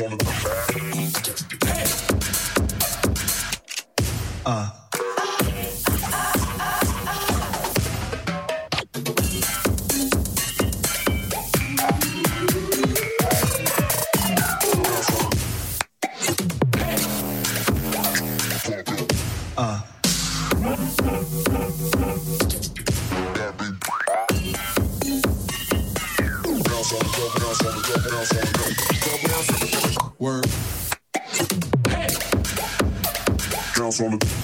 on the. Uh. on the.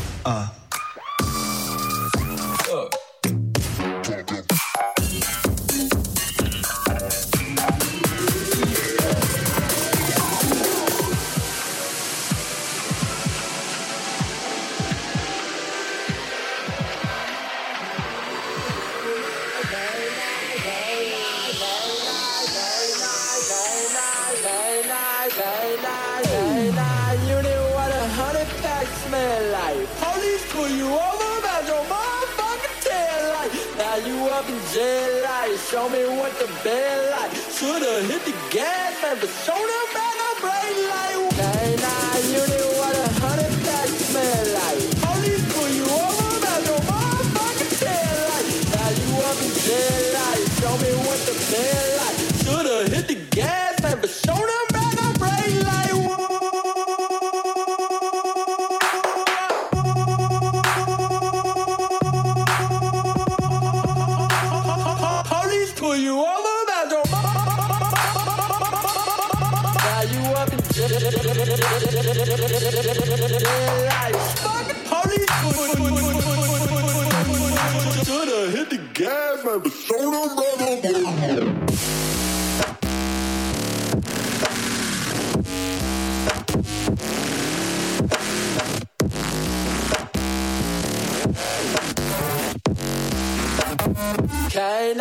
up in jail. Show me what the bed like. Should've hit the gas and the soda man, I'm bright like. Night, night, you Can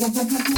Thank you.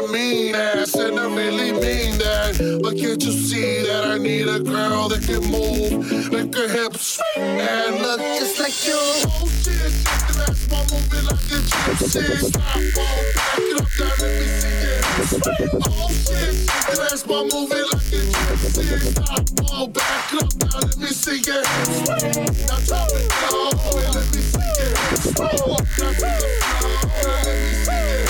a mean ass and I really mean that. But can't you see that I need a girl that can move, make her hips swing and look just like you? Oh shit, shake the ass while moving like a gypsy. Stop, oh, back it up, now, let me see it. Oh shit, shake the ass while moving like a gypsy. Stop, oh, back it up, now, let me see it. Now drop it down, let me see it. Oh, now drop it down, let me see it.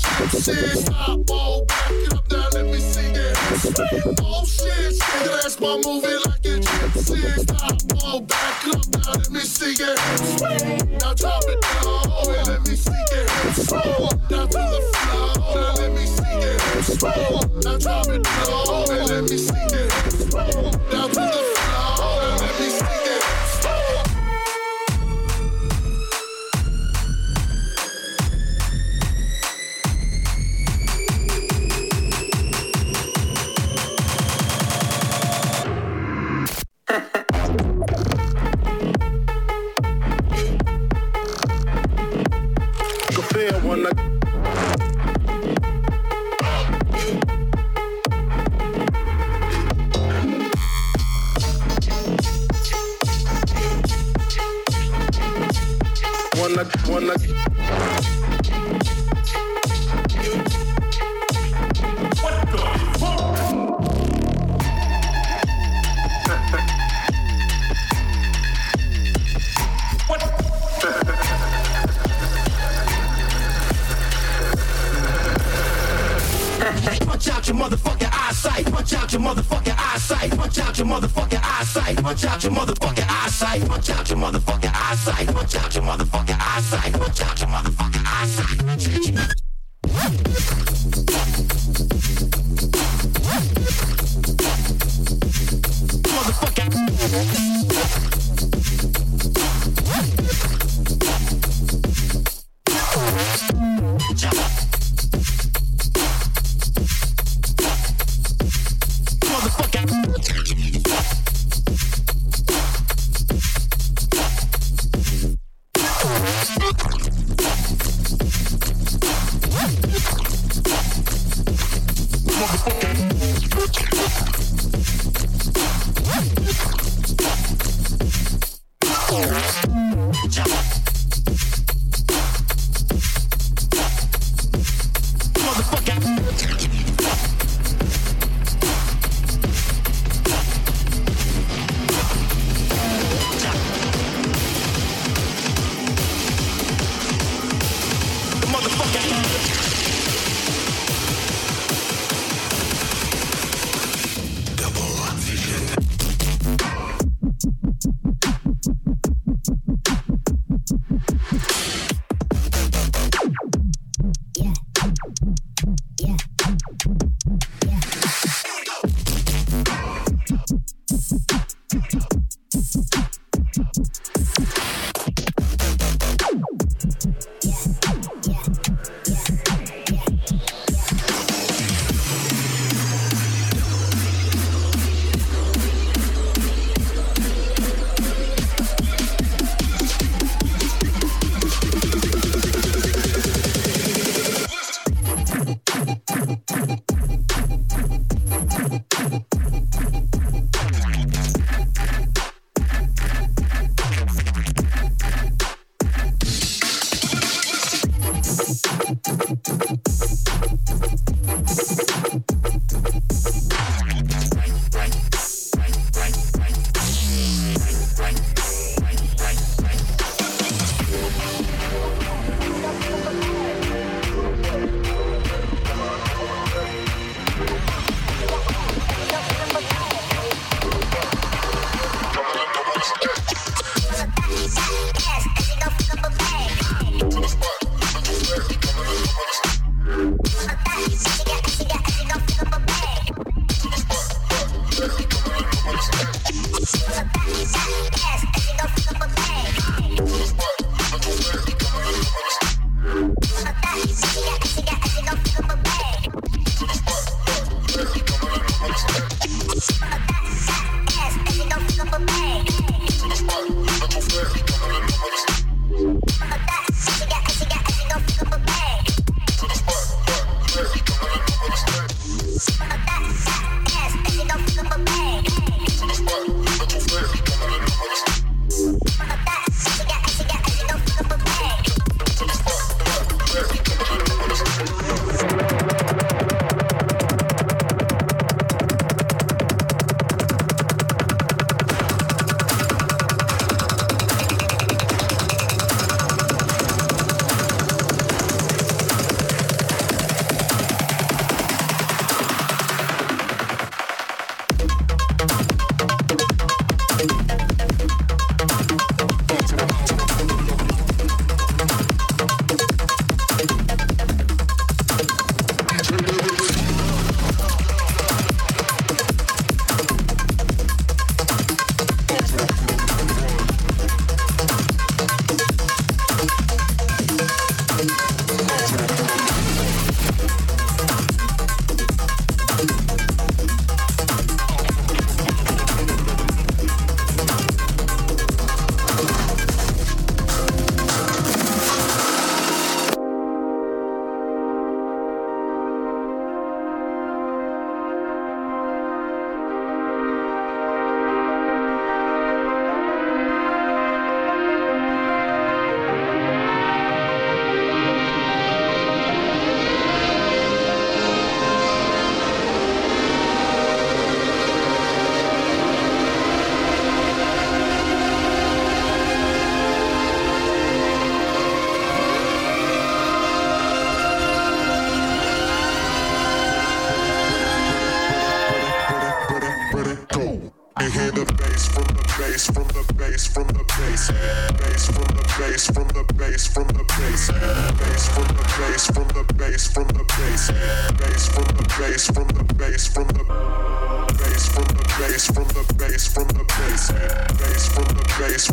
shit. Stop, ball, back it up now, let me see it. Same old shit, shake it ass, my like a gypsy. Stop, ball, back it up let me see it. Now drop it down, and let me see it. Slow down to the floor, now let me see it. Slow now drop it down, and let me see it. Slow down to the floor.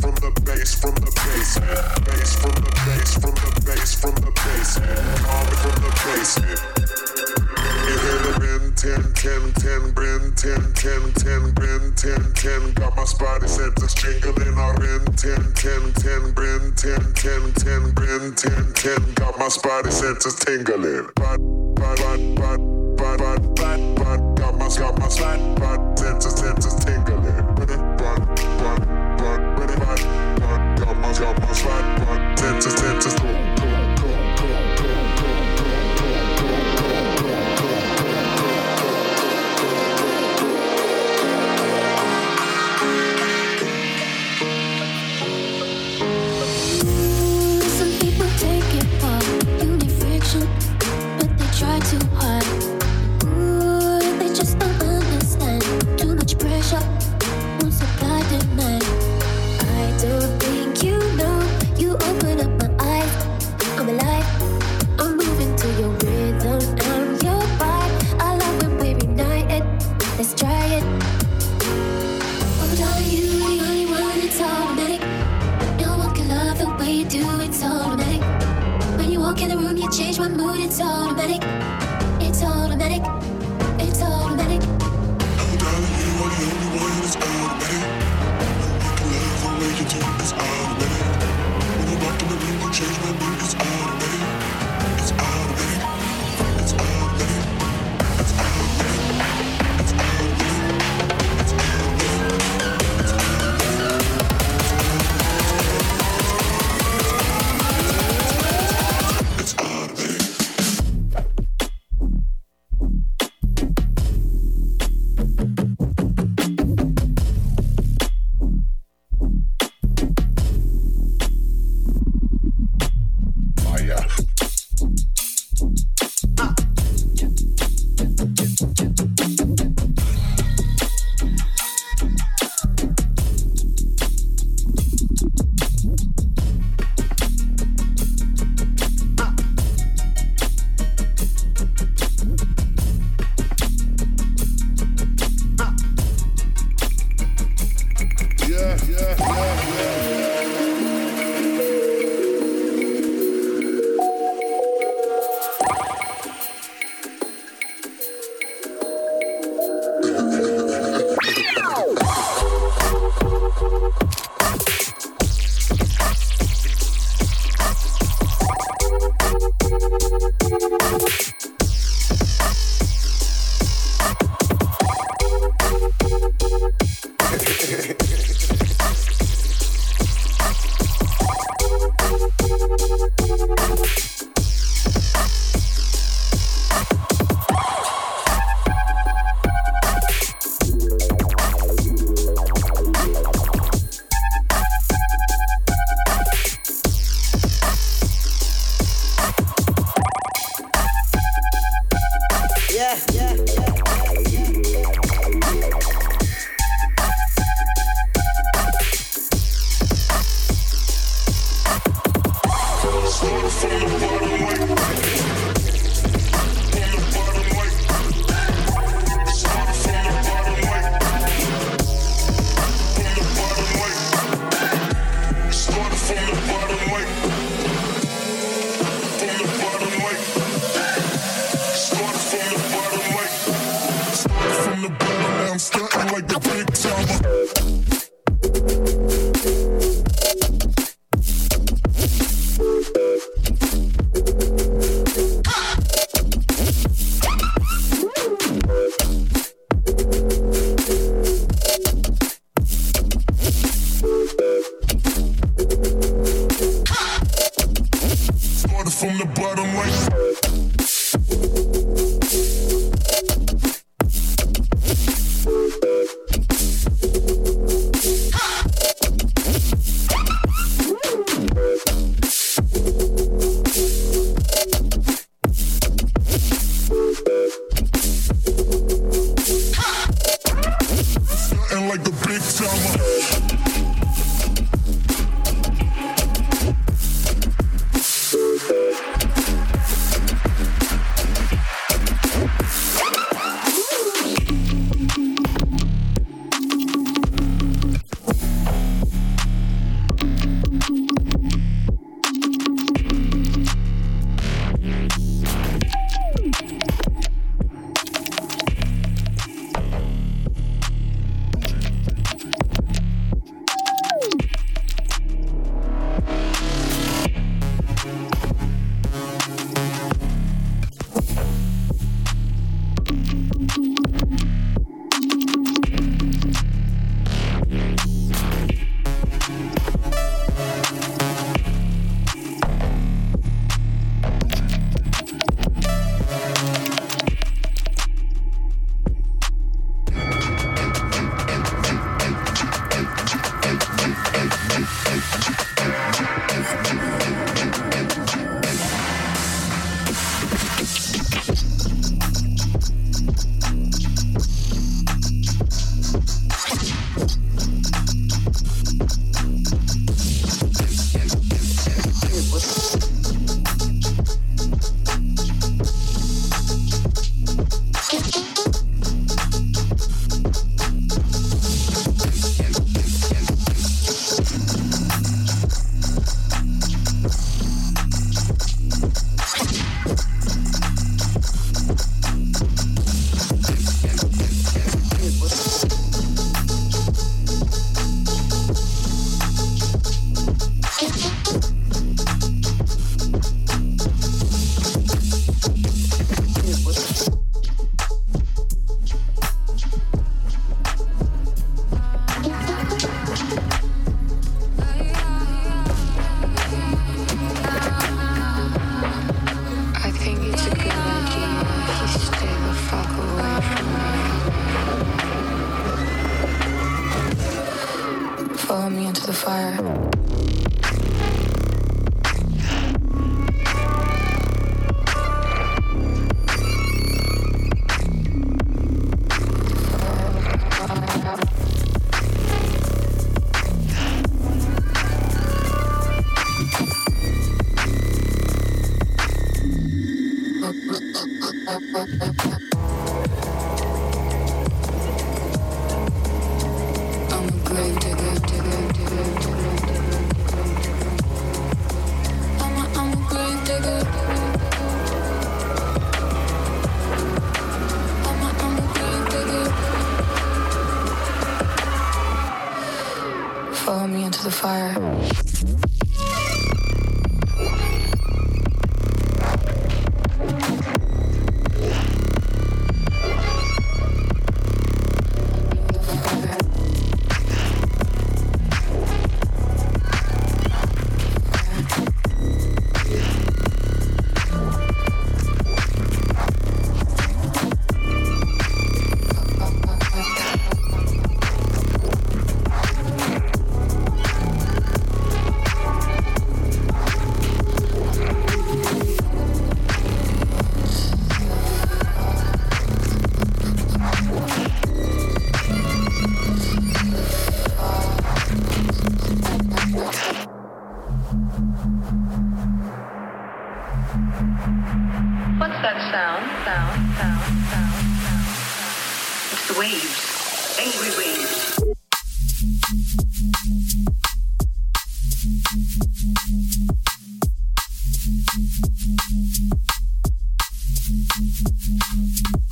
from the bass from the bass. Bass from the bass from the bass from the bass. Comic from the bass. You hear the bin 10 10 10 bin 10 10 10 bin 10 10 got my spidey senses jingling out in. 10 10 10 bin 10 10 10 bin 10 10 got my spidey senses tingling. But but but but but but but got my got my spidey senses senses tingling got my slide, but tenses, tenses, cool. way you do it's automatic. When you walk in the room, you change my mood, it's automatic. It's automatic. Thank you.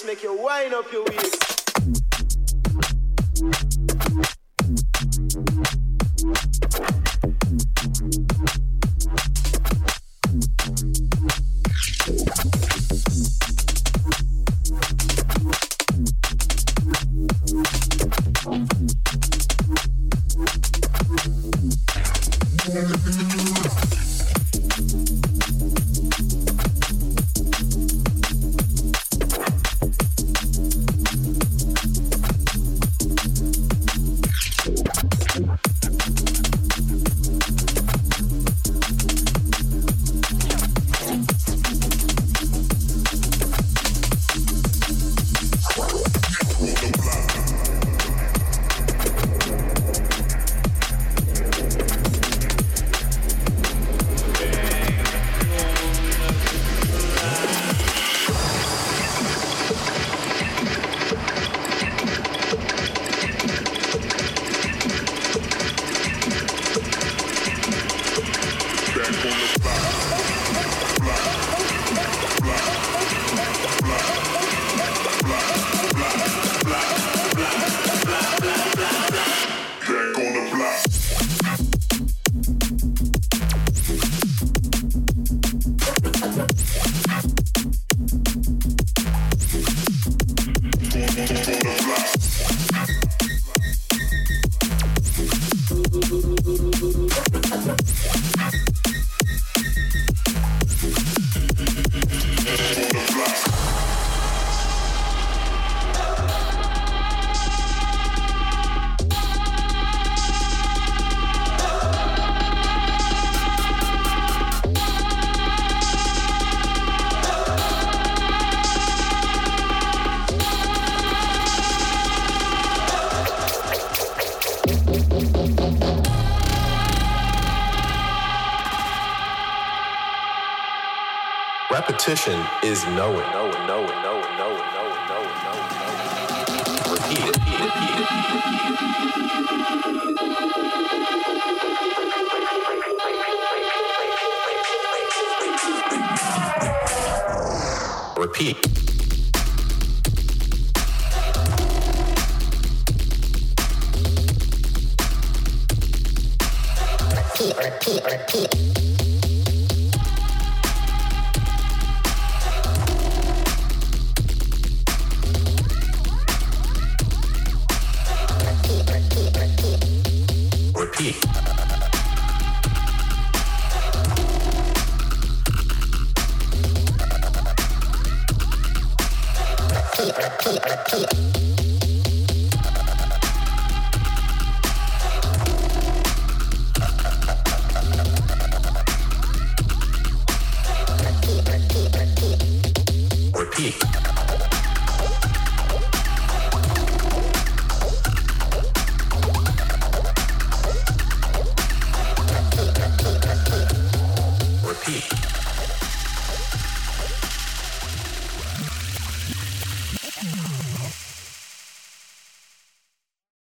Make you wind up your waist. พี่พี่พี่